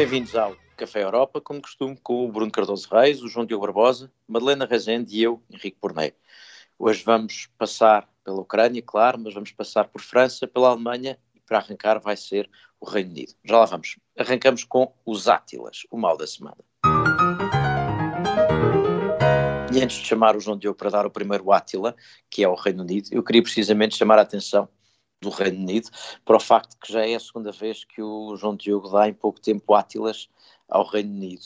Bem-vindos ao Café Europa, como costume, com o Bruno Cardoso Reis, o João Diogo Barbosa, Madalena Rezende e eu, Henrique Pornei. Hoje vamos passar pela Ucrânia, claro, mas vamos passar por França, pela Alemanha e para arrancar vai ser o Reino Unido. Já lá vamos. Arrancamos com os Átilas, o mal da semana. E antes de chamar o João Diogo para dar o primeiro Átila, que é o Reino Unido, eu queria precisamente chamar a atenção do Reino Unido para o facto que já é a segunda vez que o João Diogo dá em pouco tempo Átilas ao Reino Unido.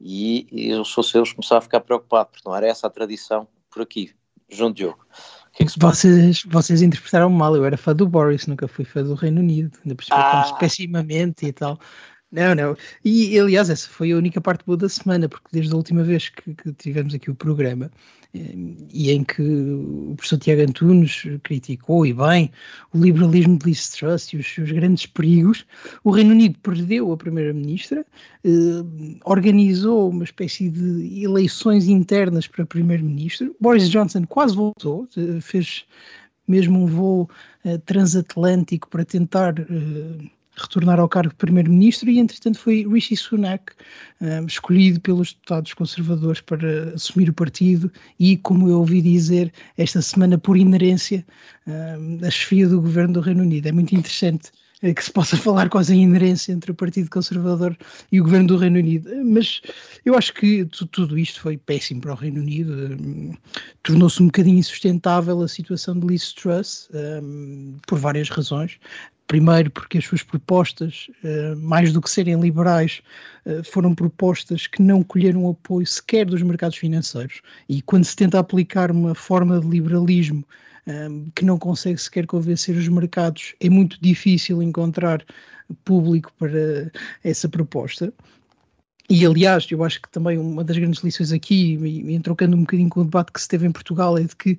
E, e eu, se fosse eles, começava a ficar preocupado, porque não era essa a tradição por aqui. João Diogo. Que é que vocês, vocês interpretaram mal, eu era fã do Boris, nunca fui fã do Reino Unido, ainda por ah. pessimamente e tal. Não, não. E, aliás, essa foi a única parte boa da semana, porque desde a última vez que, que tivemos aqui o programa, eh, e em que o professor Tiago Antunes criticou, e bem, o liberalismo de Liz Truss e os seus grandes perigos, o Reino Unido perdeu a primeira-ministra, eh, organizou uma espécie de eleições internas para primeiro-ministro, Boris Johnson quase voltou, eh, fez mesmo um voo eh, transatlântico para tentar eh, retornar ao cargo de primeiro-ministro e, entretanto, foi Rishi Sunak um, escolhido pelos deputados conservadores para assumir o partido e, como eu ouvi dizer esta semana, por inerência, um, a chefia do governo do Reino Unido. É muito interessante eh, que se possa falar quase em inerência entre o Partido Conservador e o governo do Reino Unido. Mas eu acho que tudo isto foi péssimo para o Reino Unido. Tornou-se um bocadinho insustentável a situação de Liz Truss, um, por várias razões. Primeiro, porque as suas propostas, uh, mais do que serem liberais, uh, foram propostas que não colheram apoio sequer dos mercados financeiros. E quando se tenta aplicar uma forma de liberalismo um, que não consegue sequer convencer os mercados, é muito difícil encontrar público para essa proposta. E aliás, eu acho que também uma das grandes lições aqui, e, e trocando um bocadinho com o debate que se teve em Portugal, é de que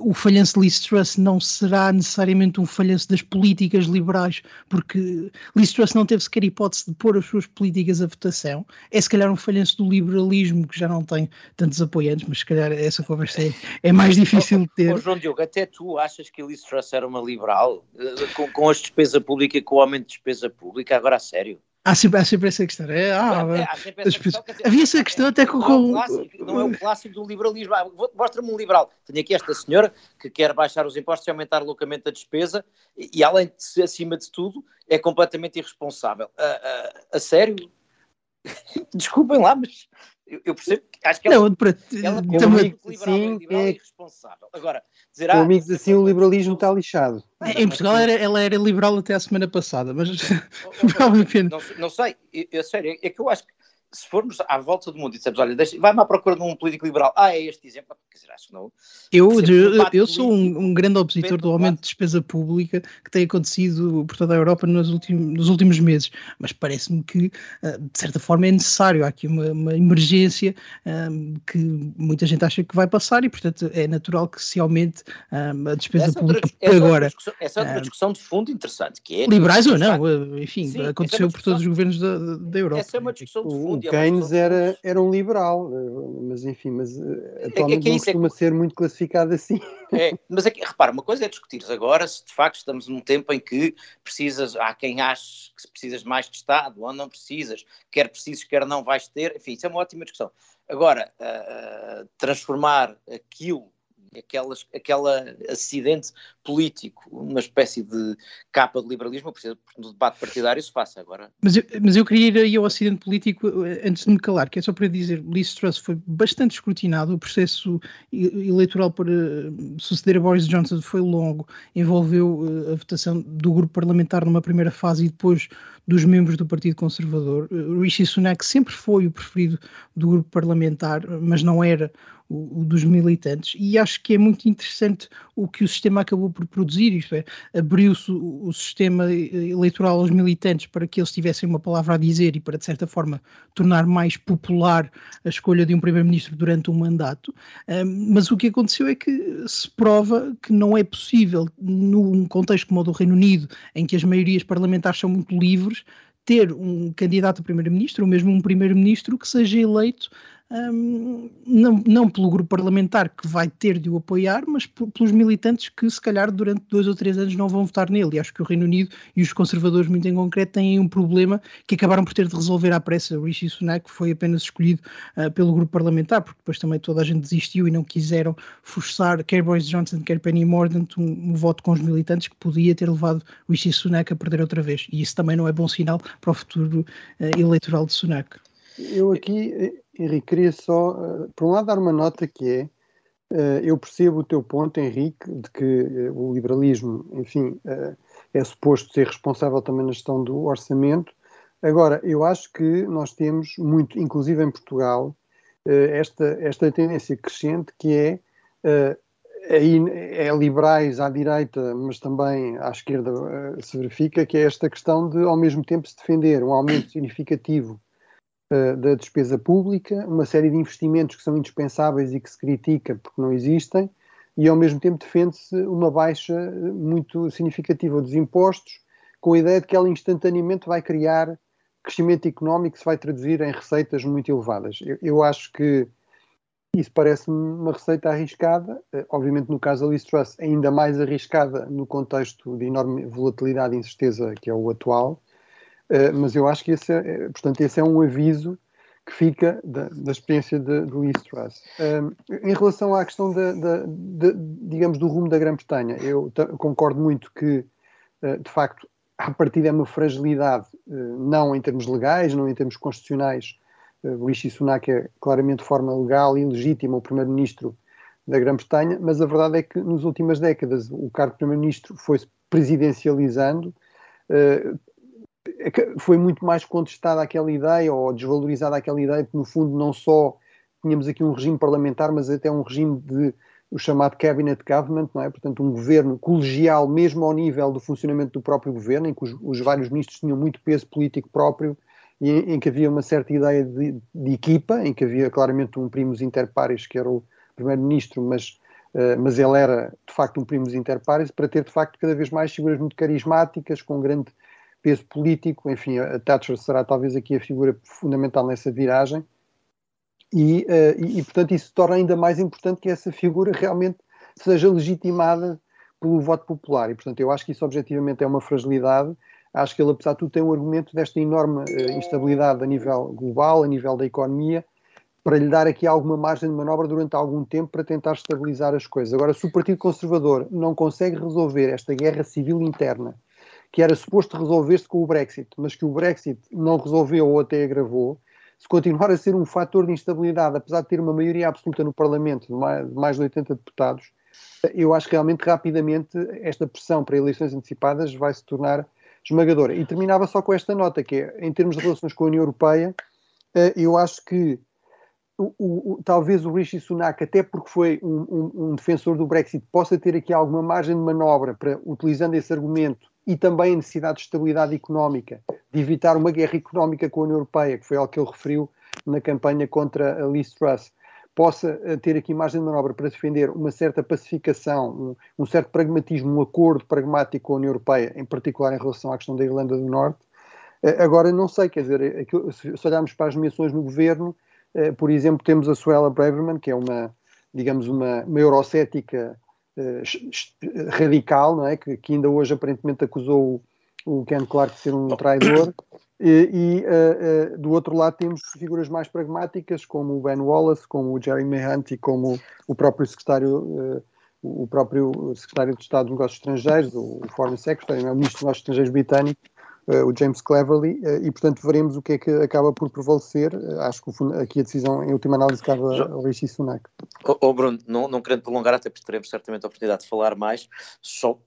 o falhanço de Liz Truss não será necessariamente um falhanço das políticas liberais, porque Liz Truss não teve sequer hipótese de pôr as suas políticas à votação. É se calhar um falhanço do liberalismo, que já não tem tantos apoiantes, mas se calhar essa conversa é, é mais difícil de ter. Oh, João Diogo, até tu achas que Liz Truss era uma liberal, eh, com, com a despesa pública, com o aumento de despesa pública, agora a sério? Há sempre, há sempre essa questão. É, ah, é, essa questão, dizer, havia essa questão até com. Não é, um clássico, não é um clássico do liberalismo. Ah, Mostra-me um liberal. Tenho aqui esta senhora que quer baixar os impostos e aumentar loucamente a despesa, e, e além de acima de tudo, é completamente irresponsável. A, a, a sério? Desculpem lá, mas eu, eu percebo que acho que ela, não, para, ela como também, liberal, sim, liberal é, irresponsável. Agora, dizer, ah, amigos assim o liberalismo está lixado. Em Portugal era, ela era liberal até a semana passada, mas oh, oh, não, não sei, é sério, é que eu acho que se formos à volta do mundo e dissemos, olha, vai-me à procura de um político liberal, ah, é este exemplo, quer dizer, acho que não. Eu, eu, eu sou um, um, grande opositor do aumento de despesa pública que tem acontecido por toda a Europa nos últimos, nos últimos meses, mas parece-me que, ah, de certa forma, é necessário. Há aqui uma, uma emergência um, ah, que muita gente acha que vai passar e, portanto, é natural que se aumente um, ah, a despesa essa pública outra, agora. Essa é outra discussão de fundo interessante, que é... Liberais ou não, enfim, Sim, aconteceu é por todos os governos da, da Europa. Essa é uma discussão de fundo Keynes era, era um liberal, eh, mas enfim, mas eh, atualmente é, é não é costuma é ser muito classificado assim. É, mas é que, repara, uma coisa é discutir agora se de facto estamos num tempo em que precisas, há quem ache que precisas mais de Estado ou não precisas, quer precisas, quer não vais ter, enfim, isso é uma ótima discussão. Agora, uh, transformar aquilo aquelas, aquele acidente político, uma espécie de capa de liberalismo, precisa no debate partidário se faça agora. Mas eu, mas eu queria ir aí ao acidente político eh, antes de me calar, que é só para dizer, Liz Truss foi bastante escrutinado, o processo eleitoral para eh, suceder a Boris Johnson foi longo, envolveu eh, a votação do grupo parlamentar numa primeira fase e depois dos membros do Partido Conservador. Rishi Sunak sempre foi o preferido do grupo parlamentar, mas não era o, o, dos militantes, e acho que é muito interessante o que o sistema acabou por produzir, isto é, abriu-se o, o, sistema eleitoral aos militantes para que eles tivessem uma palavra a dizer e para, de certa forma, tornar mais popular a escolha de um primeiro-ministro durante um mandato, um, mas o que aconteceu é que se prova que não é possível, num contexto como o do Reino Unido, em que as maiorias parlamentares são muito livres, ter um candidato a primeiro-ministro, ou mesmo um primeiro-ministro que seja eleito um, não, não pelo grupo parlamentar que vai ter de o apoiar, mas pelos militantes que se calhar durante dois ou três anos não vão votar nele. E acho que o Reino Unido e os conservadores, muito em concreto, têm um problema que acabaram por ter de resolver à pressa. O Rishi Sunak foi apenas escolhido uh, pelo grupo parlamentar, porque depois também toda a gente desistiu e não quiseram forçar, quer Boris Johnson, quer Penny Mordaunt, um, um voto com os militantes que podia ter levado o Rishi Sunak a perder outra vez. E isso também não é bom sinal para o futuro uh, eleitoral de Sunak. Eu aqui, Henrique, queria só, uh, por um lado, dar uma nota que é, uh, eu percebo o teu ponto, Henrique, de que uh, o liberalismo, enfim, é suposto ser responsável também na gestão do orçamento. Agora, eu acho que nós temos muito, inclusive em Portugal, esta, esta tendência crescente que é é liberais à direita, mas também à esquerda se verifica, que é esta questão de, ao mesmo tempo, se defender um aumento significativo uh, da despesa pública, uma série de investimentos que são indispensáveis e que se critica porque não existem, e ao mesmo tempo defende-se uma baixa eh, muito significativa dos impostos, com a ideia de que ela instantaneamente vai criar crescimento económico que se vai traduzir em receitas muito elevadas. Eu, eu acho que isso parece-me uma receita arriscada, eh, obviamente no caso da Liz Truss ainda mais arriscada no contexto de enorme volatilidade e incerteza que é o atual, eh, mas eu acho que esse é, eh, portanto, esse é um aviso que fica da, da experiência de, de Liz Truss. Um, em relação à questão da, da, digamos, do rumo da Grã-Bretanha, eu concordo muito que, de facto, a partida é uma fragilidade, não em termos legais, não em termos constitucionais. Uh, Rishi Sunak é claramente de forma legal e legítima o primeiro-ministro da Grã-Bretanha, mas a verdade é que nas últimas décadas o cargo de primeiro-ministro foi-se presidencializando, foi muito mais contestada aquela ideia ou desvalorizada aquela ideia que no fundo não só tínhamos aqui um regime parlamentar, mas até um regime de o chamado cabinet government, não é? Portanto, um governo colegial mesmo ao nível do funcionamento do próprio governo, em que os, os vários ministros tinham muito peso político próprio e em, em que havia uma certa ideia de, de, equipa, em que havia claramente um primus inter pares que era o primeiro-ministro, mas uh, mas ele era de facto um primus inter pares para ter de facto cada vez mais figuras muito carismáticas, com grande peso político, enfim, a Thatcher será talvez aqui a figura fundamental nessa viragem, e, uh, e, e, portanto isso torna ainda mais importante que essa figura realmente seja legitimada pelo voto popular, e portanto eu acho que isso objetivamente é uma fragilidade, acho que ele apesar de tudo tem um argumento desta enorme uh, instabilidade a nível global, a nível da economia, para lhe dar aqui alguma margem de manobra durante algum tempo para tentar estabilizar as coisas. Agora, se o Partido Conservador não consegue resolver esta guerra civil interna que era suposto resolver-se com o Brexit, mas que o Brexit não resolveu ou até agravou, se continuar a ser um fator de instabilidade, apesar de ter uma maioria absoluta no Parlamento, de mais, de mais de 80 deputados, eu acho que realmente rapidamente esta pressão para eleições antecipadas vai se tornar esmagadora. E terminava só com esta nota, que é, em termos de relações com a União Europeia, eh, eu acho que o, o, talvez o Rishi Sunak, até porque foi um, um, um, defensor do Brexit, possa ter aqui alguma margem de manobra para, utilizando esse argumento, e também a necessidade de estabilidade económica, de evitar uma guerra económica com a União Europeia, que foi algo que ele referiu na campanha contra a Liz Truss, possa eh, ter aqui margem de manobra para defender uma certa pacificação, um, um, certo pragmatismo, um acordo pragmático com a União Europeia, em particular em relação à questão da Irlanda do Norte. Eh, agora, não sei, quer dizer, é se olharmos para as nomeações no governo, eh, por exemplo, temos a Suella Braverman, que é uma, digamos, uma, uma eurocética uh, radical, não é? Que, que, ainda hoje aparentemente acusou o, o Ken Clark de ser um traidor. E, e uh, uh, do outro lado temos figuras mais pragmáticas, como o Ben Wallace, como o Jeremy Hunt e como o próprio secretário o próprio secretário de Estado de Negócios Estrangeiros, o Foreign Secretary, o ministro dos Negócios Estrangeiros britânico, uh, o James Cleverly, uh, e portanto veremos o que é que acaba por prevalecer. Uh, acho que aqui a decisão, em última análise, cabe ao Rishi Sunak. Oh, oh Bruno, não, não querendo prolongar, até porque teremos certamente a oportunidade de falar mais, só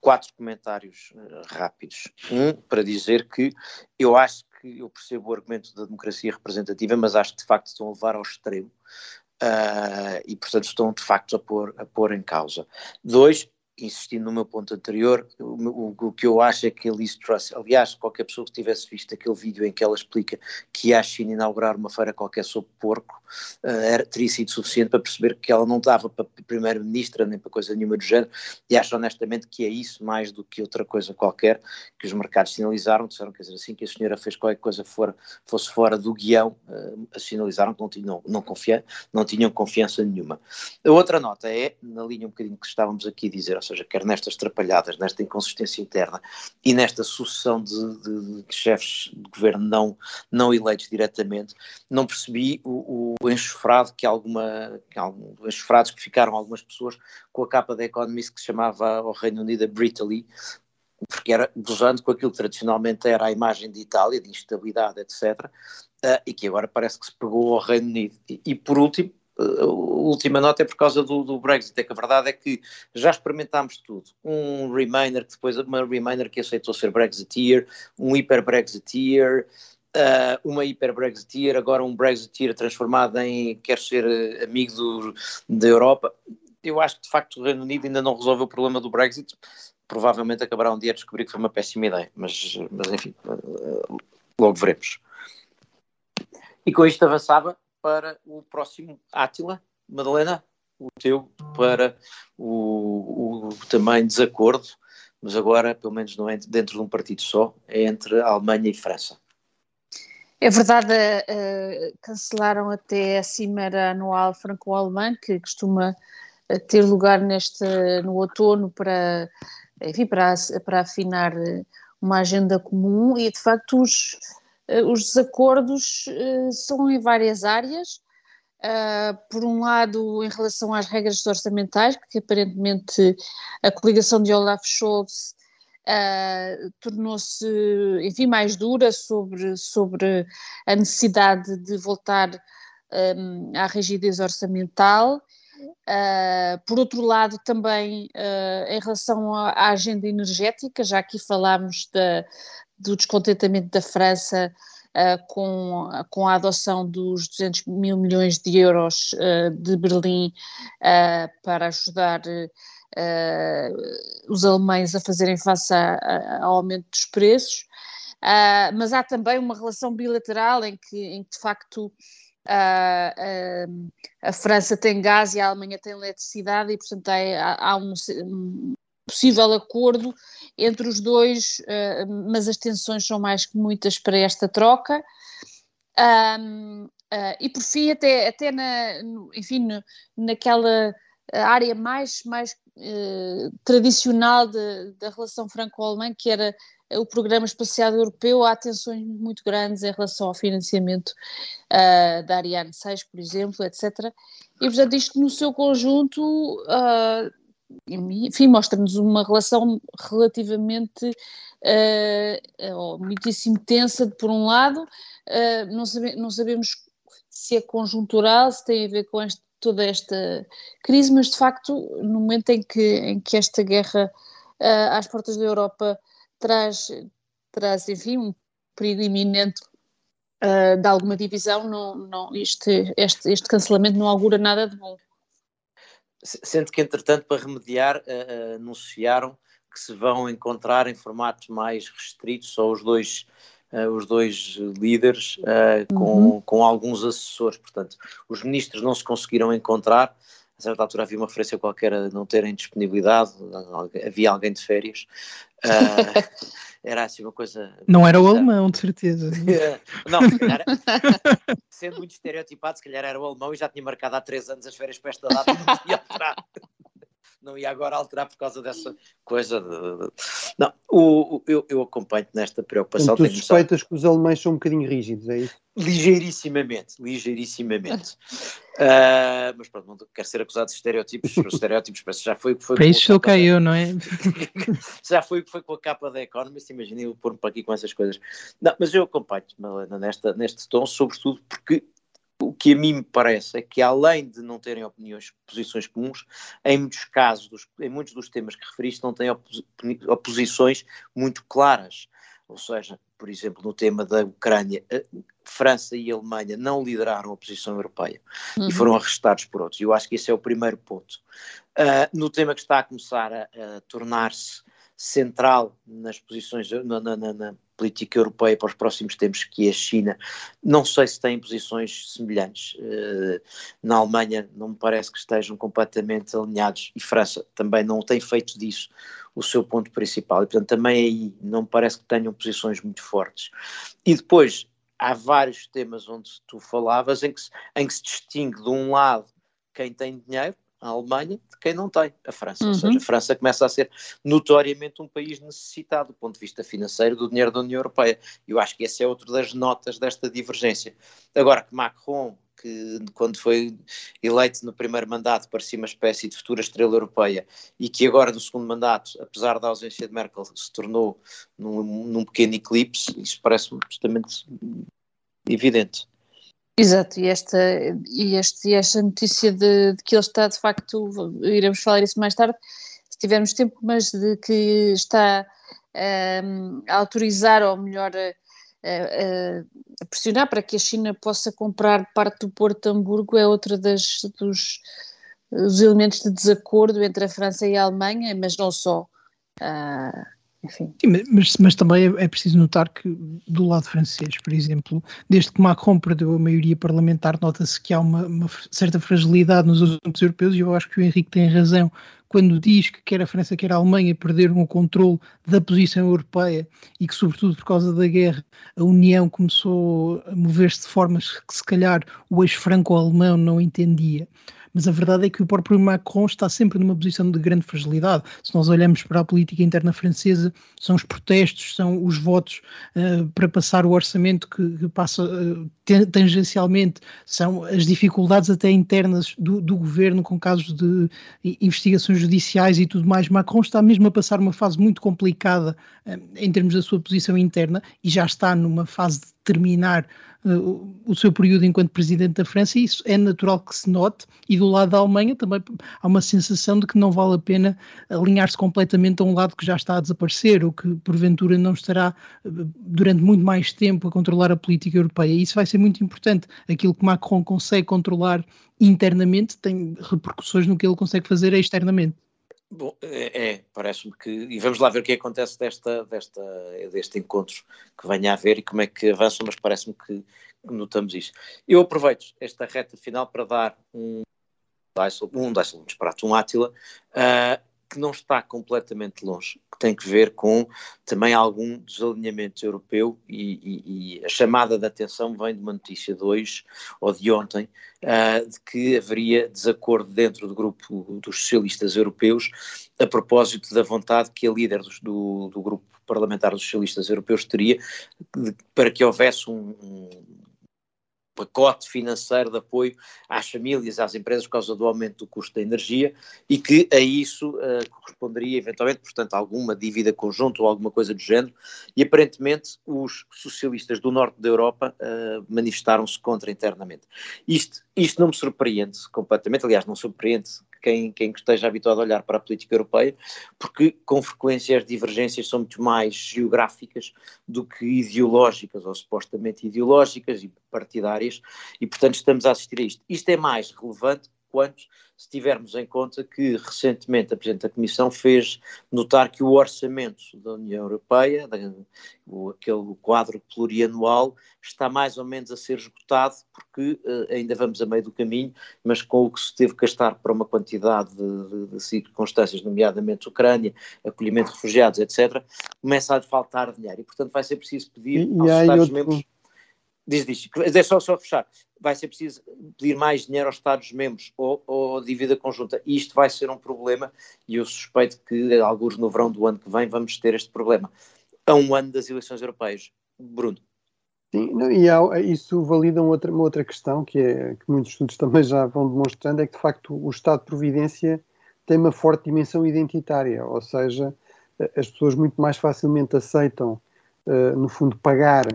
quatro comentários rápidos. Um, para dizer que eu acho que eu percebo o argumento da democracia representativa, mas acho que de facto estão a levar ao extremo. Uh, e portanto estão de facto a pôr, a pôr em causa. Dois, insistindo no meu ponto anterior, o, o, que eu acho é que a Liz Truss, aliás, qualquer pessoa que tivesse visto aquele vídeo em que ela explica que a China inaugurar uma feira qualquer sobre porco, uh, era, teria sido suficiente para perceber que ela não dava para primeira-ministra nem para coisa nenhuma do género, e acho honestamente que é isso mais do que outra coisa qualquer que os mercados sinalizaram, disseram, quer dizer, assim que a senhora fez qualquer coisa fora, fosse fora do guião, uh, sinalizaram que não tinham, não, confia, não tinham confiança nenhuma. A outra nota é, na linha um bocadinho que estávamos aqui a dizer, seja, quer nestas trapalhadas, nesta inconsistência interna e nesta sucessão de, de, de chefes de governo não, não eleitos diretamente, não percebi o, o enxofrado que alguma, que algum, enxofrados que ficaram algumas pessoas com a capa da Economist que se chamava ao Reino Unido a Britaly, porque era gozando com aquilo que tradicionalmente era a imagem de Itália, de instabilidade, etc., uh, eh, e que agora parece que se pegou ao Reino Unido. E, e por último, a última nota é por causa do, do, Brexit, é que a verdade é que já experimentámos tudo. Um Remainer, que depois uma Remainer que aceitou ser Brexiteer, um hiper Brexiteer, uh, uma hiper Brexiteer, agora um Brexiteer transformado em quer ser eh, amigo do, da Europa. Eu acho que de facto o Reino Unido ainda não resolveu o problema do Brexit. Provavelmente acabará um dia a descobrir que foi uma péssima ideia, mas, mas enfim, logo veremos. E com isto avançava para o próximo Átila, Madalena, o teu para o, o também desacordo, mas agora, pelo menos não é dentro de um partido só, é entre Alemanha e França. É verdade, uh, cancelaram até a cimeira anual franco-alemã, que costuma eh, ter lugar neste, no outono para, enfim, para, para afinar uma agenda comum e, de facto, os, eh, os desacordos eh, são em várias áreas. Uh, por um lado, em relação às regras orçamentais, que aparentemente a coligação de Olaf Scholz uh, tornou-se, enfim, mais dura sobre, sobre a necessidade de voltar um, à rigidez orçamental. Uh, por outro lado, também em relação à, agenda energética, já aqui falámos do descontentamento da França uh, com, com a adoção dos 200 mil milhões de euros uh, de Berlim uh, para ajudar os alemães a fazerem face ao aumento dos preços. mas há também uma relação bilateral em que, em que de facto, a França tem gás e a Alemanha tem eletricidade e, portanto, há, há um, um, possível acordo entre os dois, uh, mas as tensões são mais que muitas para esta troca. Um, uh, eh, e por fim, até, até na, no, enfim, no, naquela área mais, mais uh, tradicional da relação franco-alemã, que era o Programa Espacial Europeu, há tensões muito grandes em relação ao financiamento uh, da Ariane 6, por exemplo, etc. E, portanto, isto no seu conjunto uh, enfim, mostra-nos uma relação relativamente uh, muitíssimo tensa, por um lado, uh, não, sabe, não, sabemos se é conjuntural, se tem a ver com este, toda esta crise, mas de facto, no momento em que, em que esta guerra às portas da Europa traz, traz, enfim, um perigo iminente de alguma divisão, não, não, este, este, este cancelamento não augura nada de bom. Sendo que, entretanto, para remediar, uh, anunciaram que se vão encontrar em formatos mais restritos, só os dois, uh, os dois líderes, uh, com, uhum. com alguns assessores. Portanto, os ministros não se conseguiram encontrar. A certa altura havia uma referência qualquer a não terem disponibilidade, havia alguém de férias. era assim uma coisa. Não era o alemão, de certeza. não, se calhar, sendo muito estereotipado, se calhar era o alemão e já tinha marcado há três anos as férias para esta data, não alterar. Não ia agora alterar por causa dessa coisa. De... Não, o, o, eu, eu acompanho nesta preocupação. Então, tu suspeitas que os alemães são um bocadinho rígidos, é isso? Ligeirissimamente, ligeirissimamente. uh, mas pronto, não quero ser acusado de estereótipos, os estereótipos parece já foi o que foi. Para isso sou cá eu, não é? já foi o que foi com a capa da Economist, imaginei eu pôr-me para aqui com essas coisas. Não, mas eu acompanho, Malena, nesta, neste tom, sobretudo porque que a mim me parece é que, além de não terem opiniões, posições comuns, em muitos casos, dos, em muitos dos temas que referiste, não têm opos, oposições muito claras. ou seja, por exemplo, no tema da Ucrânia, França e Alemanha não lideraram a posição europeia uhum. e foram arrestados por outros. Eu acho que esse é o primeiro ponto. Uh, no tema que está a começar a, a tornar-se central nas posições na, na, na, política europeia para os próximos tempos, que é a China. Não sei se tem posições semelhantes. Uh, na Alemanha não me parece que estejam completamente alinhados e França também não tem feito disso o seu ponto principal. E, portanto, também aí não me parece que tenham posições muito fortes. E depois há vários temas onde tu falavas em que, em que se distingue de um lado quem tem dinheiro a Alemanha de quem não tem, a França. Uhum. Ou seja, a França começa a ser notoriamente um país necessitado do ponto de vista financeiro do dinheiro da União Europeia. E eu acho que esse é outro das notas desta divergência. Agora que Macron, que quando foi eleito no primeiro mandato parecia uma espécie de futura estrela europeia e que agora no segundo mandato, apesar da ausência de Merkel, se tornou num, num pequeno eclipse, isso parece-me absolutamente evidente. Exato, e esta, e este, esta notícia de, de, que ele está de facto, iremos falar isso mais tarde, se tivermos tempo, mas de que está um, a autorizar, ou melhor, a, a, pressionar para que a China possa comprar parte do Porto de Hamburgo é outra das, dos, dos elementos de desacordo entre a França e a Alemanha, mas não só. Uh. Sim, mas, mas também é, é, preciso notar que, do lado francês, por exemplo, desde que Macron perdeu a maioria parlamentar, nota-se que há uma, uma, certa fragilidade nos assuntos europeus e eu acho que o Henrique tem razão quando diz que quer a França, quer a Alemanha perderam o controle da posição europeia e que, sobretudo por causa da guerra, a União começou a mover-se de formas que, se calhar, o eixo franco-alemão não entendia mas a verdade é que o próprio Macron está sempre numa posição de grande fragilidade. Se nós olhamos para a política interna francesa, são os protestos, são os votos uh, para passar o orçamento que, que passa uh, tangencialmente, são as dificuldades até internas do, do, governo com casos de investigações judiciais e tudo mais. Macron está mesmo a passar uma fase muito complicada uh, em termos da sua posição interna e já está numa fase de terminar o seu período enquanto presidente da França, e isso é natural que se note, e do lado da Alemanha também há uma sensação de que não vale a pena alinhar-se completamente a um lado que já está a desaparecer, ou que porventura não estará uh, durante muito mais tempo a controlar a política europeia. E isso vai ser muito importante. Aquilo que Macron consegue controlar internamente tem repercussões no que ele consegue fazer externamente. Bom, é, é parece-me que. E vamos lá ver o que acontece desta, desta, deste encontro que venha a haver e como é que avançam, mas parece-me que notamos isso. Eu aproveito esta reta final para dar um um Dyson, um Átila, uh, que não está completamente longe, que tem que ver com também algum desalinhamento europeu e, e, e a chamada de atenção vem de uma notícia de hoje ou de ontem uh, de que haveria desacordo dentro do grupo dos socialistas europeus a propósito da vontade que a líder do, do, do grupo parlamentar dos socialistas europeus teria de, para que houvesse um, um pacote financeiro de apoio às famílias, às empresas por causa do aumento do custo da energia e que a isso uh, corresponderia eventualmente, portanto, alguma dívida conjunta ou alguma coisa do género e aparentemente os socialistas do norte da Europa uh, manifestaram-se contra internamente. Isto, isto não me surpreende completamente, aliás, não surpreende quem, quem esteja habituado a olhar para a política europeia, porque com frequência as divergências são muito mais geográficas do que ideológicas, ou supostamente ideológicas e partidárias, e portanto estamos a assistir a isto. Isto é mais relevante quanto se tivermos em conta que recentemente a Presidente da Comissão fez notar que o orçamento da União Europeia, o, aquele quadro plurianual, está mais ou menos a ser esgotado, porque uh, ainda vamos a meio do caminho, mas com o que se teve que gastar para uma quantidade de, de, de circunstâncias, nomeadamente Ucrânia, acolhimento de refugiados, etc., começa a faltar dinheiro. E, portanto, vai ser preciso pedir e, aos Estados-membros. Diz, diz, é só, só fechar vai ser preciso pedir mais dinheiro aos Estados-membros ou, ou dívida conjunta. E isto vai ser um problema e eu suspeito que, alguns no verão do ano que vem, vamos ter este problema. A um ano das eleições europeias. Bruno. Sim, e há, isso valida uma outra, uma outra questão que, é, que muitos estudos também já vão demonstrando, é que de facto o Estado de Providência tem uma forte dimensão identitária, ou seja, as pessoas muito mais facilmente aceitam, uh, no fundo, pagar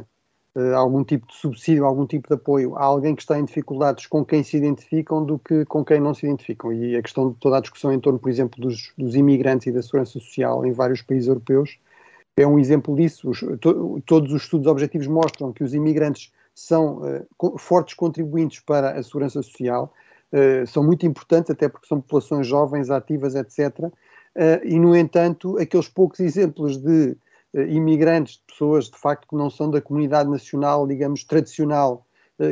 algum tipo de subsídio, algum tipo de apoio a alguém que está em dificuldades com quem se identificam do que com quem não se identificam. E a questão de toda a discussão em torno, por exemplo, dos, dos imigrantes e da segurança social em vários países europeus é um exemplo disso. Os, to, todos os estudos objetivos mostram que os imigrantes são uh, fortes contribuintes para a segurança social, uh, são muito importantes, até porque são populações jovens, ativas, etc. Uh, e, no entanto, aqueles poucos exemplos de imigrantes, de pessoas de facto que não são da comunidade nacional, digamos, tradicional,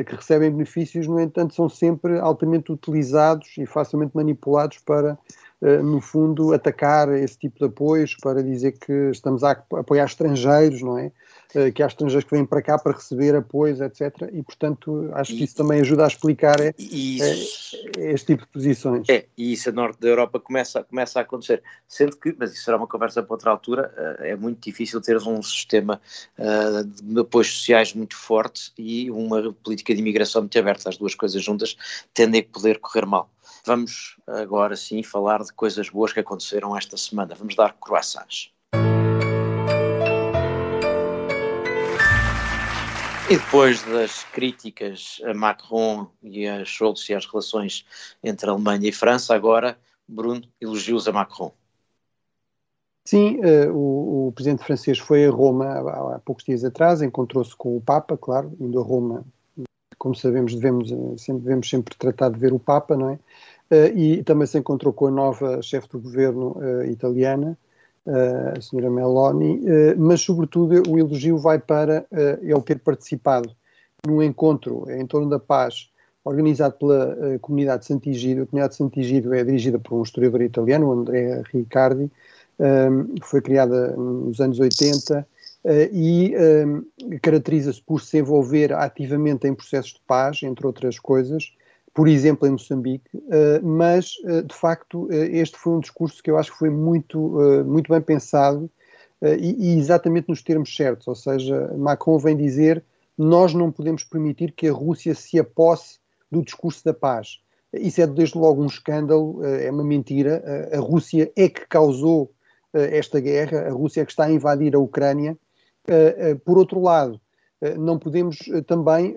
que recebem benefícios, no entanto, são sempre altamente utilizados e facilmente manipulados para eh, no fundo, atacar esse tipo de apoios para dizer que estamos a apoiar estrangeiros, não é? Eh, que há estrangeiros que vêm para cá para receber apoios, etc. E, portanto, acho que isso também ajuda a explicar é, isso, é, este tipo de posições. É, e isso a norte da Europa começa, começa a acontecer. Sendo que, mas isso será uma conversa para outra altura, é muito difícil teres um sistema de apoios sociais muito forte e uma política de imigração muito aberta. As duas coisas juntas tendem a poder correr mal. Vamos agora sim falar de coisas boas que aconteceram esta semana. Vamos dar croissants. E depois das críticas a Macron e a Scholz e as relações entre Alemanha e França, agora, Bruno, elogios a Macron. Sim, uh, o, o, presidente francês foi a Roma há, há poucos dias atrás, encontrou-se com o Papa, claro, indo a Roma, como sabemos, devemos eh, sempre, devemos sempre tratar de ver o Papa, não é? Uh, e também se encontrou com a nova chefe do governo uh, italiana, a senhora Meloni, mas sobretudo o elogio vai para ele ter participado num encontro em torno da paz organizado pela comunidade de Sant'Igido. A comunidade de Sant'Igido é dirigida por um historiador italiano, o Andrea Riccardi, um, foi criada nos anos 80 e um, caracteriza-se por se envolver ativamente em processos de paz, entre outras coisas, por exemplo, em Moçambique, eh, mas eh, de facto eh, este foi um discurso que eu acho que foi muito, muito bem pensado e, exatamente nos termos certos, ou seja, Macron vem dizer nós não podemos permitir que a Rússia se aposse do discurso da paz. Isso é desde logo um escândalo, é uma mentira. A Rússia é que causou esta guerra, a Rússia é que está a invadir a Ucrânia. Por outro lado, não podemos também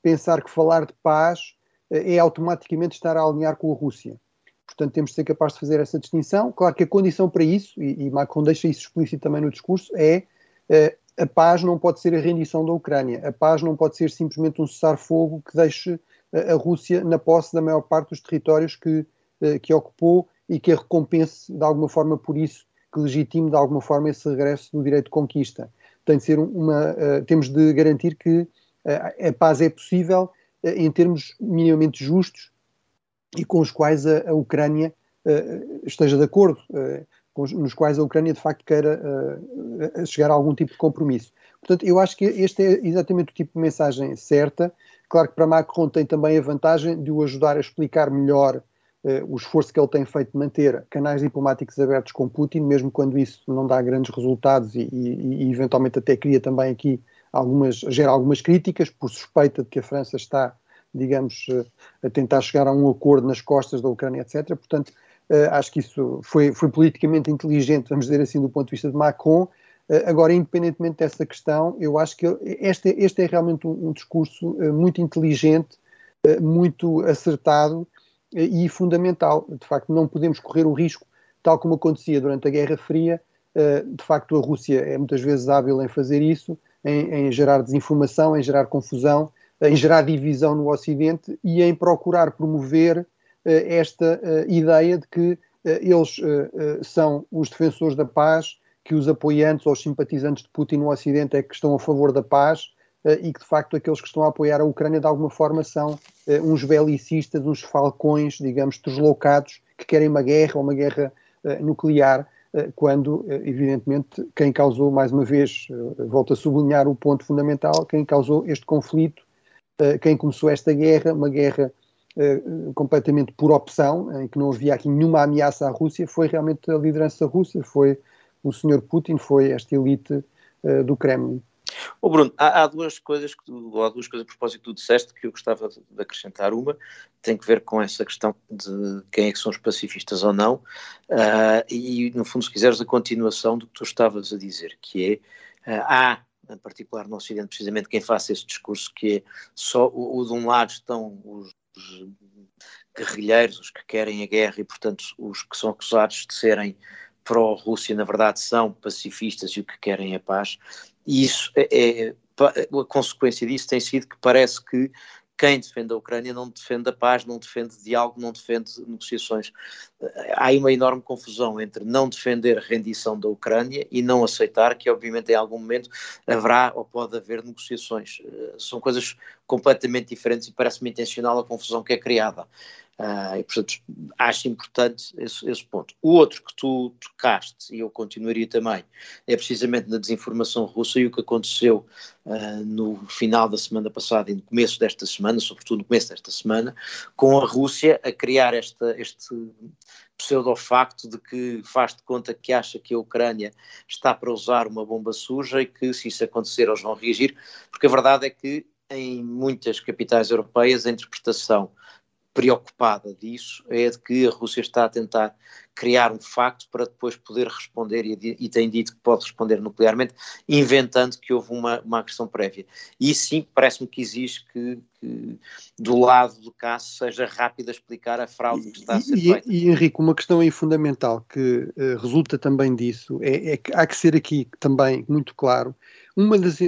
pensar que falar de paz é automaticamente estar a alinhar com a Rússia. Portanto, temos de ser capazes de fazer essa distinção. Claro que a condição para isso, e, e Macron deixa isso explícito também no discurso, é uh, a paz não pode ser a rendição da Ucrânia. A paz não pode ser simplesmente um cessar-fogo que deixe uh, a Rússia na posse da maior parte dos territórios que, que ocupou e que a recompense de alguma forma por isso, que legitime de alguma forma esse regresso do direito de conquista. Tem de ser uma, temos de garantir que a paz é possível eh, em termos minimamente justos e com os quais a, a Ucrânia uh, esteja de acordo, uh, com, nos quais a Ucrânia de facto queira chegar a algum tipo de compromisso. Portanto, eu acho que este é exatamente o tipo de mensagem certa. Claro que para Macron tem também a vantagem de o ajudar a explicar melhor o esforço que ele tem feito de manter canais diplomáticos abertos com Putin, mesmo quando isso não dá grandes resultados e, e, e eventualmente até cria também aqui algumas, gera algumas críticas por suspeita de que a França está, digamos, eh, a tentar chegar a um acordo nas costas da Ucrânia, etc. Portanto, eh, acho que isso foi, foi politicamente inteligente, vamos dizer assim, do ponto de vista de Macron. Eh, agora, independentemente dessa questão, eu acho que este, este é realmente um, um discurso muito inteligente, muito acertado e fundamental. De facto, não podemos correr o risco, tal como acontecia durante a Guerra Fria. De facto, a Rússia é muitas vezes hábil em fazer isso, em, em gerar desinformação, em gerar confusão, em gerar divisão no Ocidente e em procurar promover uh, esta uh, ideia de que eles são os defensores da paz, que os apoiantes ou os simpatizantes de Putin no Ocidente é que estão a favor da paz e que de facto aqueles que estão a apoiar a Ucrânia de alguma forma são uns belicistas, uns falcões, digamos, deslocados que querem uma guerra ou uma guerra nuclear. eh, quando, eh, evidentemente, quem causou, mais uma vez, eh, volto a sublinhar o ponto fundamental, quem causou este conflito, quem começou esta guerra, uma guerra completamente por opção, em que não havia aqui nenhuma ameaça à Rússia, foi realmente a liderança russa, foi o Sr. Putin, foi esta elite do Kremlin. Oh Bruno, há, há, duas coisas que tu, há duas coisas a propósito que tu disseste que eu gostava de, acrescentar. Uma tem que ver com essa questão de quem é que são os pacifistas ou não, uh, e no fundo, se quiseres, a continuação do que tu estavas a dizer, que é uh, há em particular no Ocidente, precisamente quem faça esse discurso que é só o, o de um lado estão os, os guerrilheiros, os que querem a guerra e, portanto, os que são acusados de serem pró-Rússia, na verdade, são pacifistas e o que querem é paz. E isso é, é, a consequência disso tem sido que parece que quem defende a Ucrânia não defende a paz, não defende diálogo, não defende negociações. Há aí uma enorme confusão entre não defender a rendição da Ucrânia e não aceitar que, obviamente, em algum momento haverá ou pode haver negociações. São coisas completamente diferentes e parece-me intencional a confusão que é criada. Uh, e, portanto, acho importante esse, esse, ponto. O outro que tu tocaste, e eu continuaria também, é precisamente na desinformação russa e o que aconteceu uh, no final da semana passada e no começo desta semana, sobretudo no começo desta semana, com a Rússia a criar esta, este pseudo-facto de que faz de conta que acha que a Ucrânia está para usar uma bomba suja e que se isso acontecer eles vão reagir, porque a verdade é que em muitas capitais europeias a interpretação preocupada disso é de que a Rússia está a tentar criar um facto para depois poder responder, e, e tem dito que pode responder nuclearmente, inventando que houve uma, uma agressão prévia. E sim, parece-me que exige que, que, do lado do caso seja rápido a explicar a fraude que está a ser e, feita. E, Henrique, uma questão aí fundamental que uh, resulta também disso é, é, que há que ser aqui também muito claro uma das,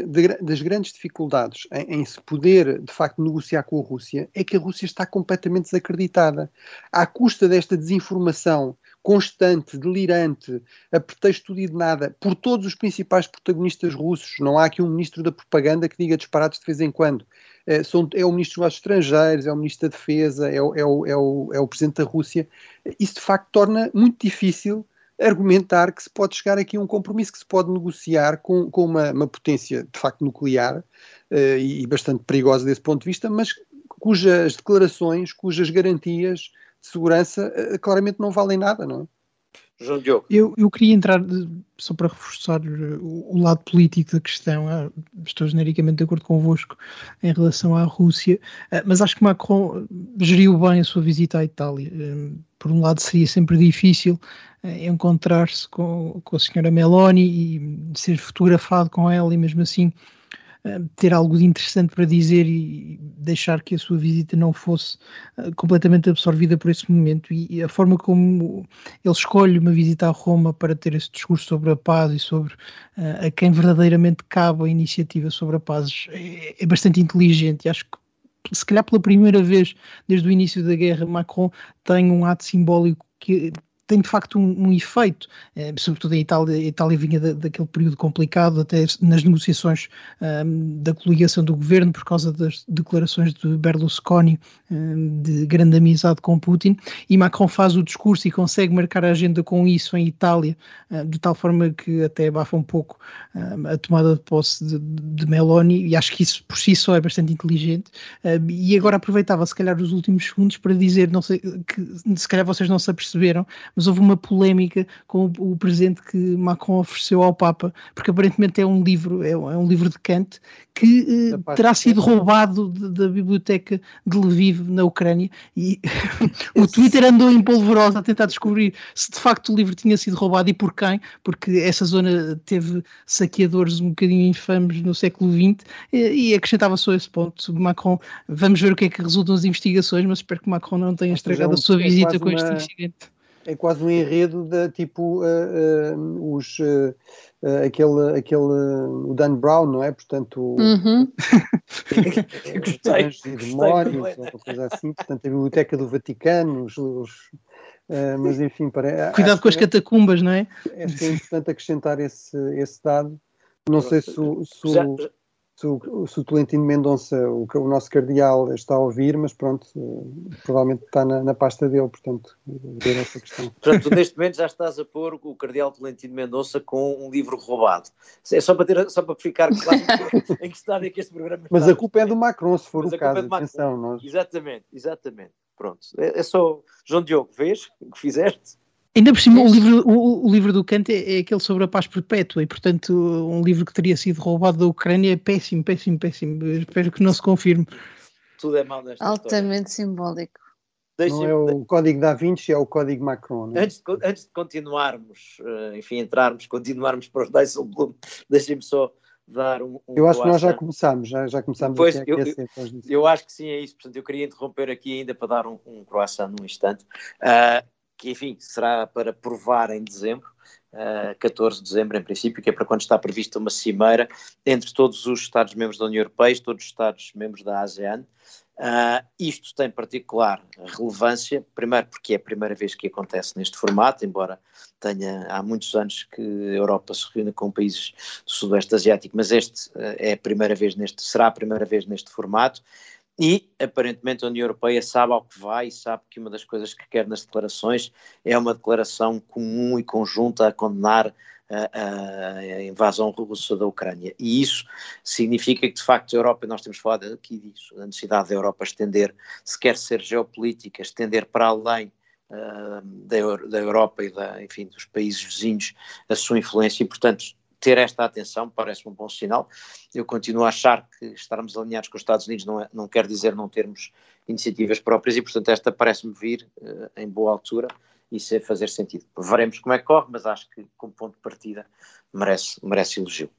das grandes dificuldades em, em, se poder, de facto, negociar com a Rússia é que a Rússia está completamente desacreditada. À custa desta desinformação constante, delirante, a pretexto de nada, por todos os principais protagonistas russos, não há aqui um ministro da propaganda que diga disparados de vez em quando. É, são, é o ministro dos estrangeiros, é o ministro da defesa, é o, é, o, é, o, é o presidente da Rússia. Isso, de facto, torna muito difícil argumentar que se pode chegar aqui a um compromisso, que se pode negociar com, com uma, uma potência de facto nuclear uh, e bastante perigosa desse ponto de vista, mas cujas declarações, cujas garantias de segurança uh, claramente não valem nada, não é? João Diogo. Eu, eu queria entrar, só para reforçar o, o, lado político da questão, ah, estou genericamente de acordo convosco em relação à Rússia, ah, mas acho que Macron geriu bem a sua visita à Itália. Ah, por um lado, seria sempre difícil encontrar-se com, com a senhora Meloni e ser fotografado com ela, e mesmo assim ter algo de interessante para dizer e deixar que a sua visita não fosse uh, completamente absorvida por esse momento. E, a forma como ele escolhe uma visita a Roma para ter esse discurso sobre a paz e sobre uh, a quem verdadeiramente cabe a iniciativa sobre a paz é, é bastante inteligente. E acho que se calhar pela primeira vez desde o início da guerra, Macron tem um ato simbólico que tem de facto um, um efeito, eh, sobretudo em Itália, a Itália vinha da, daquele período complicado, até nas negociações um, da coligação do governo, por causa das declarações de Berlusconi um, de grande amizade com Putin, e Macron faz o discurso e consegue marcar a agenda com isso em Itália, uh, de tal forma que até abafa um pouco uh, a tomada de posse de, de, Meloni, e acho que isso por si só é bastante inteligente. E agora aproveitava, se calhar, os últimos segundos para dizer, não sei, que se calhar vocês não se aperceberam, mas houve uma polémica com o, o, presente que Macron ofereceu ao Papa, porque aparentemente é um livro, é, é um livro de Kant que uh, terá sido roubado da biblioteca de Lviv na Ucrânia e o Twitter andou em polvorosa a tentar descobrir se de facto o livro tinha sido roubado e por quem, porque essa zona teve saqueadores um bocadinho infames no século XX e, e acrescentava só esse ponto. Macron, vamos ver o que é que resultam as investigações, mas espero que Macron não tenha estragado é um, a sua visita com este incidente é quase um enredo da tipo uh, uh, os uh, aquele aquele o Dan Brown não é? Portanto uhum. os demónios ou coisa assim. Portanto a biblioteca do Vaticano os, os mas enfim para cuidado com as catacumbas não é? acho que é importante acrescentar esse esse dado. Não sei se, se, já, se o, se o Tolentino Mendonça, o, o, nosso cardeal, está a ouvir, mas pronto, uh, provavelmente está na, na, pasta dele, portanto, ver essa questão. Portanto, neste momento já estás a pôr o cardeal Tolentino Mendonça com um livro roubado. É só para, ter, só para ficar claro em que estado é que este programa está. Mas a culpa é do Macron, se for mas o caso, é atenção. Nós... Exatamente, exatamente. Pronto, é, é só... João Diogo, vês o que fizeste? Ainda por cima, o livro, o, o livro do Kant é, é, aquele sobre a paz perpétua e, portanto, um livro que teria sido roubado da Ucrânia é péssimo, péssimo, péssimo. Eu espero que não se confirme. Tudo é mal nesta Altamente história. simbólico. Não é o código da Vinci, é o código Macron. É? Antes, de, antes de continuarmos, eh, enfim, entrarmos, continuarmos para os Dijsselbloem, deixem-me só dar um, um Eu acho que nós já começámos, já, já começámos pois, a eu, eu, eu, acho que sim, é isso. Portanto, eu queria interromper aqui ainda para dar um, um croissant num instante. Uh, que enfim, será para provar em dezembro, uh, 14 de dezembro em princípio, que é para quando está prevista uma cimeira entre todos os Estados-membros da União Europeia e todos os Estados-membros da ASEAN. Uh, isto tem particular relevância, primeiro porque é a primeira vez que acontece neste formato, embora tenha há muitos anos que a Europa se reúne com países do Sudoeste Asiático, mas este uh, é a primeira vez neste, será a primeira vez neste formato. E, aparentemente, a União Europeia sabe ao que vai e sabe que uma das coisas que quer nas declarações é uma declaração comum e conjunta a condenar a, a, invasão russa da Ucrânia. E isso significa que, de facto, a Europa, nós temos falado aqui disso, a necessidade da Europa estender, se quer ser geopolítica, estender para além uh, da, da Europa e da, enfim, dos países vizinhos a sua influência e, portanto, ter esta atenção parece um bom sinal. Eu continuo a achar que estarmos alinhados com os Estados Unidos não, é, não quer dizer não termos iniciativas próprias e, portanto, esta parece-me vir uh, em boa altura e ser fazer sentido. Veremos como é que corre, mas acho que, como ponto de partida, merece, merece elogio.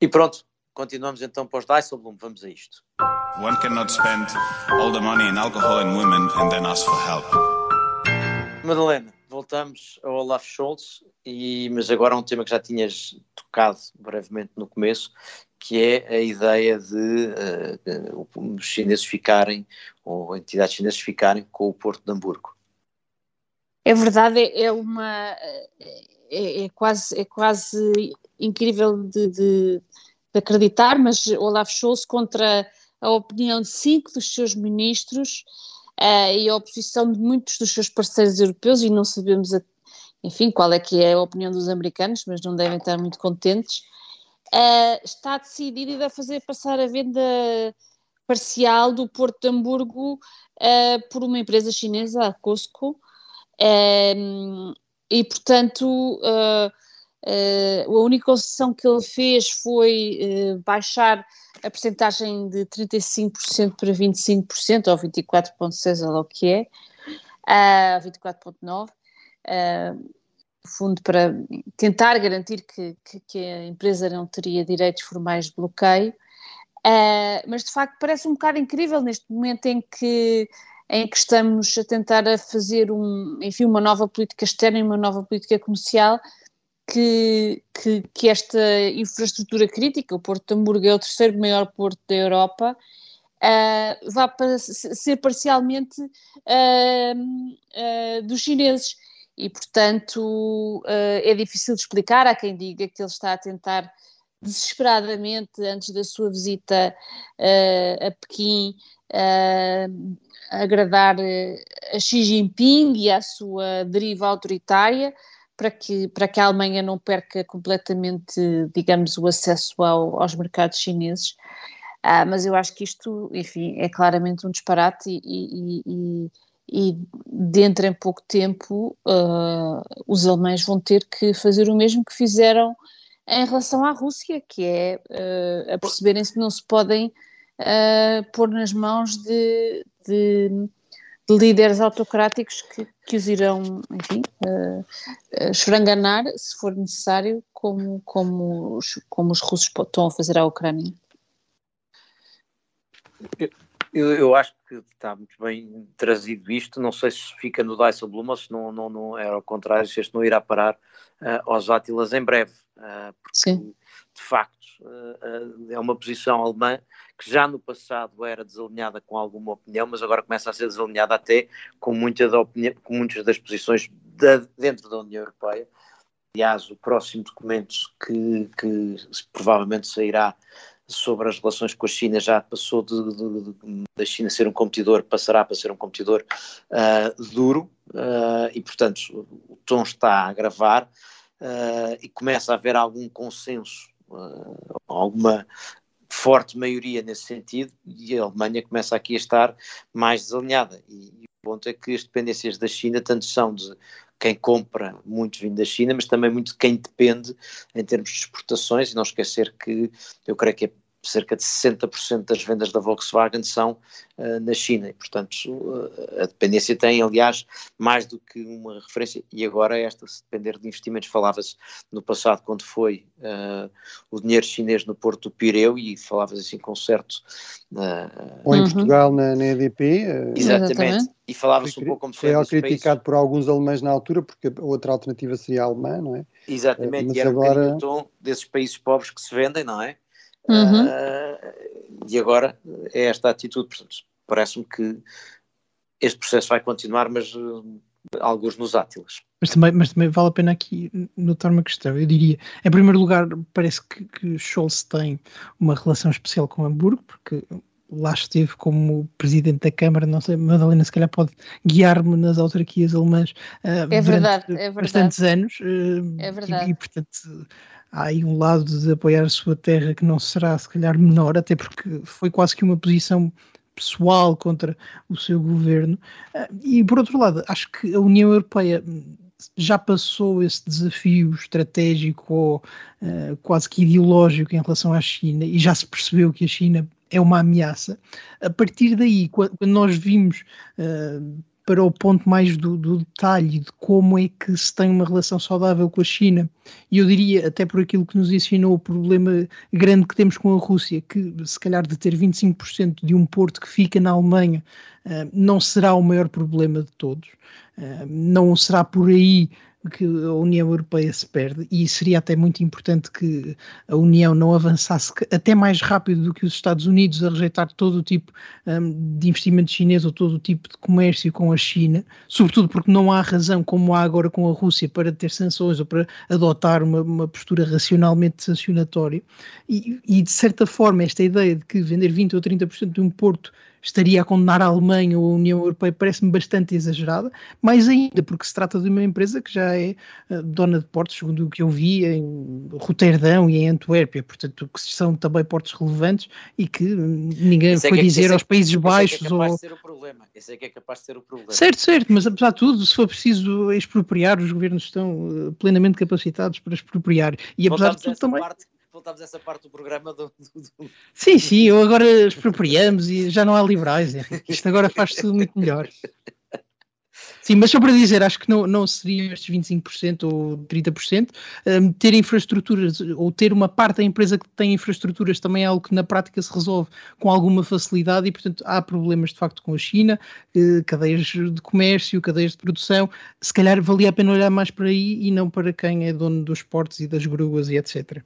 E pronto, continuamos então para os Dijsselbloem, vamos a isto. One cannot spend all the money in alcohol and women and then ask for help. Madalena, voltamos a Olaf Scholz, e, mas agora um tema que já tinhas tocado brevemente no começo, que é a ideia de uh, os chineses ficarem, ou entidades chinesas ficarem com o Porto de Hamburgo. É verdade, é, é uma é, é, quase, é quase incrível de, de, de, acreditar, mas Olaf Scholz contra a opinião de cinco dos seus ministros uh, e a oposição de muitos dos seus parceiros europeus, e não sabemos, a, enfim, qual é que é a opinião dos americanos, mas não devem estar muito contentes, uh, está decidido a fazer passar a venda parcial do Porto de Hamburgo uh, por uma empresa chinesa, a Costco, e, portanto, a única concessão que ele fez foi uh, baixar a percentagem de 35% para 25%, ou 24,6%, ou o que é, a 24,9%, no fundo para tentar garantir que, que, que, a empresa não teria direitos formais de bloqueio, mas de facto parece um bocado incrível neste momento em que em que estamos a tentar a fazer um, enfim, uma nova política externa e uma nova política comercial que, que, que, esta infraestrutura crítica, o Porto de Hamburgo é o terceiro maior porto da Europa, uh, vá para ser parcialmente uh, uh, dos chineses. E, portanto, é difícil de explicar. Há quem diga que ele está a tentar desesperadamente, antes da sua visita a Pequim, agradar a Xi Jinping e à sua deriva autoritária para que, para que a Alemanha não perca completamente, digamos, o acesso ao, aos mercados chineses. Ah, mas eu acho que isto, enfim, é claramente um disparate e, e, e, e dentro em pouco tempo uh, os alemães vão ter que fazer o mesmo que fizeram em relação à Rússia, que é uh, a perceberem-se que não se podem uh, pôr nas mãos de, de, de líderes autocráticos que, que, os irão, enfim, uh, uh, esfranganar, se for necessário, como, como, os, como os russos estão a fazer à Ucrânia. Eu, eu, acho que está muito bem trazido isto. Não sei se fica no Dijsselbloem ou se não, não, não era ao contrário, se este não irá parar uh, aos Átilas em breve. Uh, porque, Sim. de facto, uh, é uma posição alemã que já no passado era desalinhada com alguma opinião, mas agora começa a ser desalinhada até com, muita da opinião, com muitas das posições da, dentro da União Europeia. Aliás, o próximo documento que, que provavelmente sairá sobre as relações com a China já passou da China ser um competidor, passará para ser um competidor uh, duro uh, e, portanto, o tom está a agravar uh, e começa a haver algum consenso, alguma forte maioria nesse sentido e a Alemanha começa aqui a estar mais desalinhada. E, e o ponto é que as dependências da China tanto são de quem compra muito vindo da China, mas também muito de quem depende em termos de exportações, e não esquecer que eu creio que cerca de 60% das vendas da Volkswagen são uh, na China e, portanto, uh, a dependência tem, aliás, mais do que uma referência. E agora, esta, se depender de investimentos, falava-se no passado, quando foi uh, o dinheiro chinês no Porto do Pireu, e falava-se assim com certo. Ou em uhum. Portugal, na, na EDP. Exatamente. Exatamente. E falava-se um pouco como foi. Foi criticado países. por alguns alemães na altura, porque a outra alternativa seria a alemã, não é? Exatamente, Mas e era agora... um o tom desses países pobres que se vendem, não é? Uhum. Uh, e agora é esta atitude. Portanto, parece-me que este processo vai continuar, mas uh, alguns nos átilas. Mas também, mas também vale a pena aqui notar uma questão. Eu diria, em primeiro lugar, parece que, que Scholz tem uma relação especial com Hamburgo, porque lá esteve como presidente da Câmara, não sei, Madalena se calhar pode guiar-me nas autarquias alemãs uh, é verdade, é verdade. bastantes anos. Uh, é verdade. E, e, portanto, há aí um lado de apoiar a sua terra que não será se calhar menor, até porque foi quase que uma posição pessoal contra o seu governo. Ah, e por outro lado, acho que a União Europeia já passou esse desafio estratégico ou uh, quase que ideológico em relação à China e já se percebeu que a China é uma ameaça. A partir daí, quando nós vimos uh, para o ponto mais do, do, detalhe de como é que se tem uma relação saudável com a China, e eu diria, até por aquilo que nos ensinou o problema grande que temos com a Rússia, que se calhar de ter 25% de um porto que fica na Alemanha não será o maior problema de todos, uh, não será por aí que a União Europeia se perde e seria até muito importante que a União não avançasse até mais rápido do que os Estados Unidos a rejeitar todo o tipo um, de investimento chinês ou todo o tipo de comércio com a China, sobretudo porque não há razão, como há agora com a Rússia, para ter sanções ou para adotar uma, uma postura racionalmente sancionatória. E, e, de certa forma, esta ideia de que vender 20 ou 30% de um porto estaria a condenar a Alemanha ou a União Europeia parece-me bastante exagerada, mais ainda porque se trata de uma empresa que já é uh, dona de portos, segundo o que eu vi, em Roterdão e em Antuérpia, portanto, que são também portos relevantes e que ninguém esse foi é que, dizer aos é, Países Baixos. Esse é, capaz ou... de ser o problema. Esse é que é capaz de ser o problema. Certo, certo, mas apesar de tudo, se for preciso expropriar, os governos estão uh, plenamente capacitados para expropriar. E apesar de tudo também. Parte voltámos a essa parte do programa do, do, do... Sim, sim, ou agora expropriamos e já não há liberais. Isto agora faz tudo muito melhor. Sim, mas só para dizer, acho que não, não seriam estes 25% ou 30%. Um, ter infraestruturas ou ter uma parte da empresa que tem infraestruturas também é algo que na prática se resolve com alguma facilidade e, portanto, há problemas de facto com a China, eh, cadeias de comércio, cadeias de produção. Se calhar valia a pena olhar mais para aí e não para quem é dono dos portos e das gruas e etc.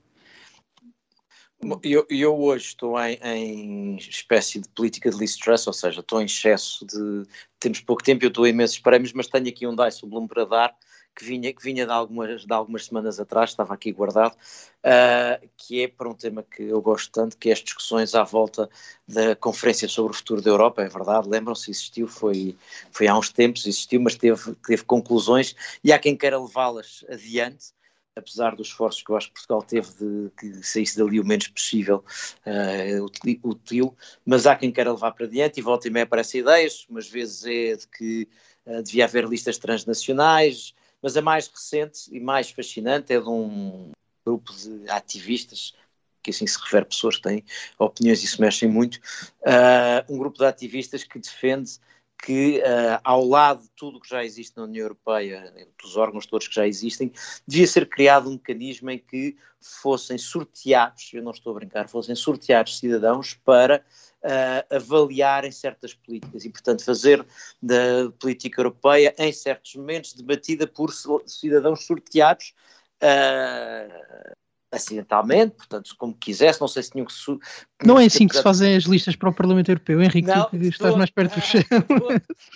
Eu, eu hoje estou em, em, espécie de política de least stress, ou seja, estou em excesso de. Temos pouco tempo, eu estou a imensos prémios, mas tenho aqui um Dyson Bloom para dar, que vinha, que vinha de, algumas, de algumas semanas atrás, estava aqui guardado, uh, que é para um tema que eu gosto tanto, que é as discussões à volta da Conferência sobre o Futuro da Europa. É verdade, lembram-se, existiu, foi, foi há uns tempos, existiu, mas teve, teve conclusões e há quem queira levá-las adiante apesar dos esforços que eu acho que Portugal teve de que saísse dali o menos possível uh, útil, mas há quem queira levar para diante e volta e meia aparecem ideias, umas vezes é de que uh, devia haver listas transnacionais, mas a mais recente e mais fascinante é de um grupo de ativistas que assim se refere pessoas que têm opiniões e se mexem muito, uh, um grupo de ativistas que defende que, uh, ao lado de tudo que já existe na União Europeia, dos órgãos todos que já existem, devia ser criado um mecanismo em que fossem sorteados, eu não estou a brincar, fossem sorteados cidadãos para uh, avaliarem certas políticas e, portanto, fazer da política europeia, em certos momentos, debatida por cidadãos sorteados. Uh, acidentalmente, portanto, como quisesse, não sei se tinham que. Su... Não é assim que se fazem as listas para o Parlamento Europeu, Henrique, não, tu estás mais perto do chão.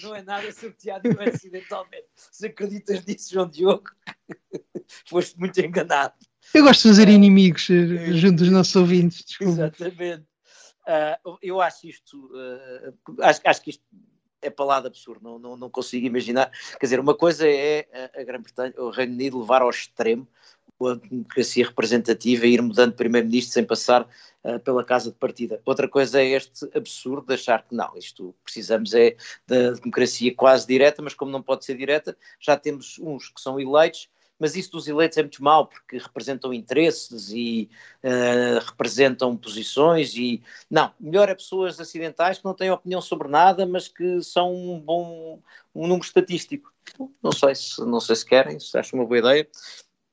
Não, é nada sorteado, não é acidentalmente. Se acreditas nisso, João Diogo, foste muito enganado. Eu gosto de fazer uh, inimigos uh, junto dos nossos ouvintes, desculpa. Exatamente. Uh, eu acho isto, uh, acho, acho que isto é de absurdo, não, não, não consigo imaginar. Quer dizer, uma coisa é a Grã-Bretanha, o Reino Unido levar ao extremo a democracia representativa e ir mudando primeiro-ministro sem passar uh, pela casa de partida. Outra coisa é este absurdo de achar que não, isto precisamos é da democracia quase direta, mas como não pode ser direta, já temos uns que são eleitos mas isso dos eleitos é muito mau, porque representam interesses e uh, representam posições e... Não, melhor é pessoas acidentais que não têm opinião sobre nada, mas que são um bom um número estatístico. Não sei se, não sei se querem, se acham uma boa ideia.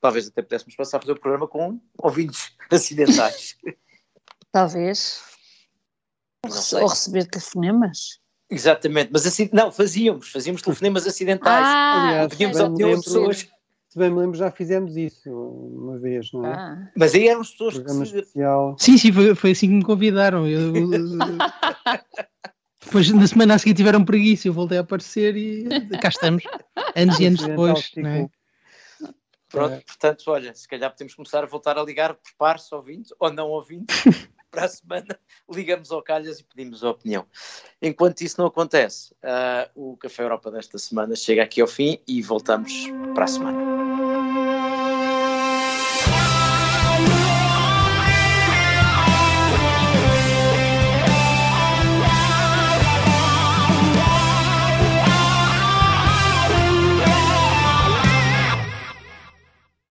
Talvez até pudéssemos passar a fazer o programa com ouvintes acidentais. Talvez. Ou receber telefonemas. Exatamente, mas assim, não, fazíamos, fazíamos telefonemas acidentais. Ah, pedíamos das pessoas. Se bem me lembro, já fizemos isso uma vez, não é? Ah. Mas aí eram as pessoas Programa que se... especial. Sim, sim, foi, foi assim que me convidaram. Eu, depois, na semana a seguir, tiveram preguiça. Eu voltei a aparecer e cá estamos, anos e anos depois. Não é? Pronto, é. portanto, olha, se calhar podemos começar a voltar a ligar, prepare-se ouvindo ou não ouvindo, para a semana ligamos ao Calhas e pedimos a opinião. Enquanto isso não acontece, uh, o Café Europa desta semana chega aqui ao fim e voltamos para a semana.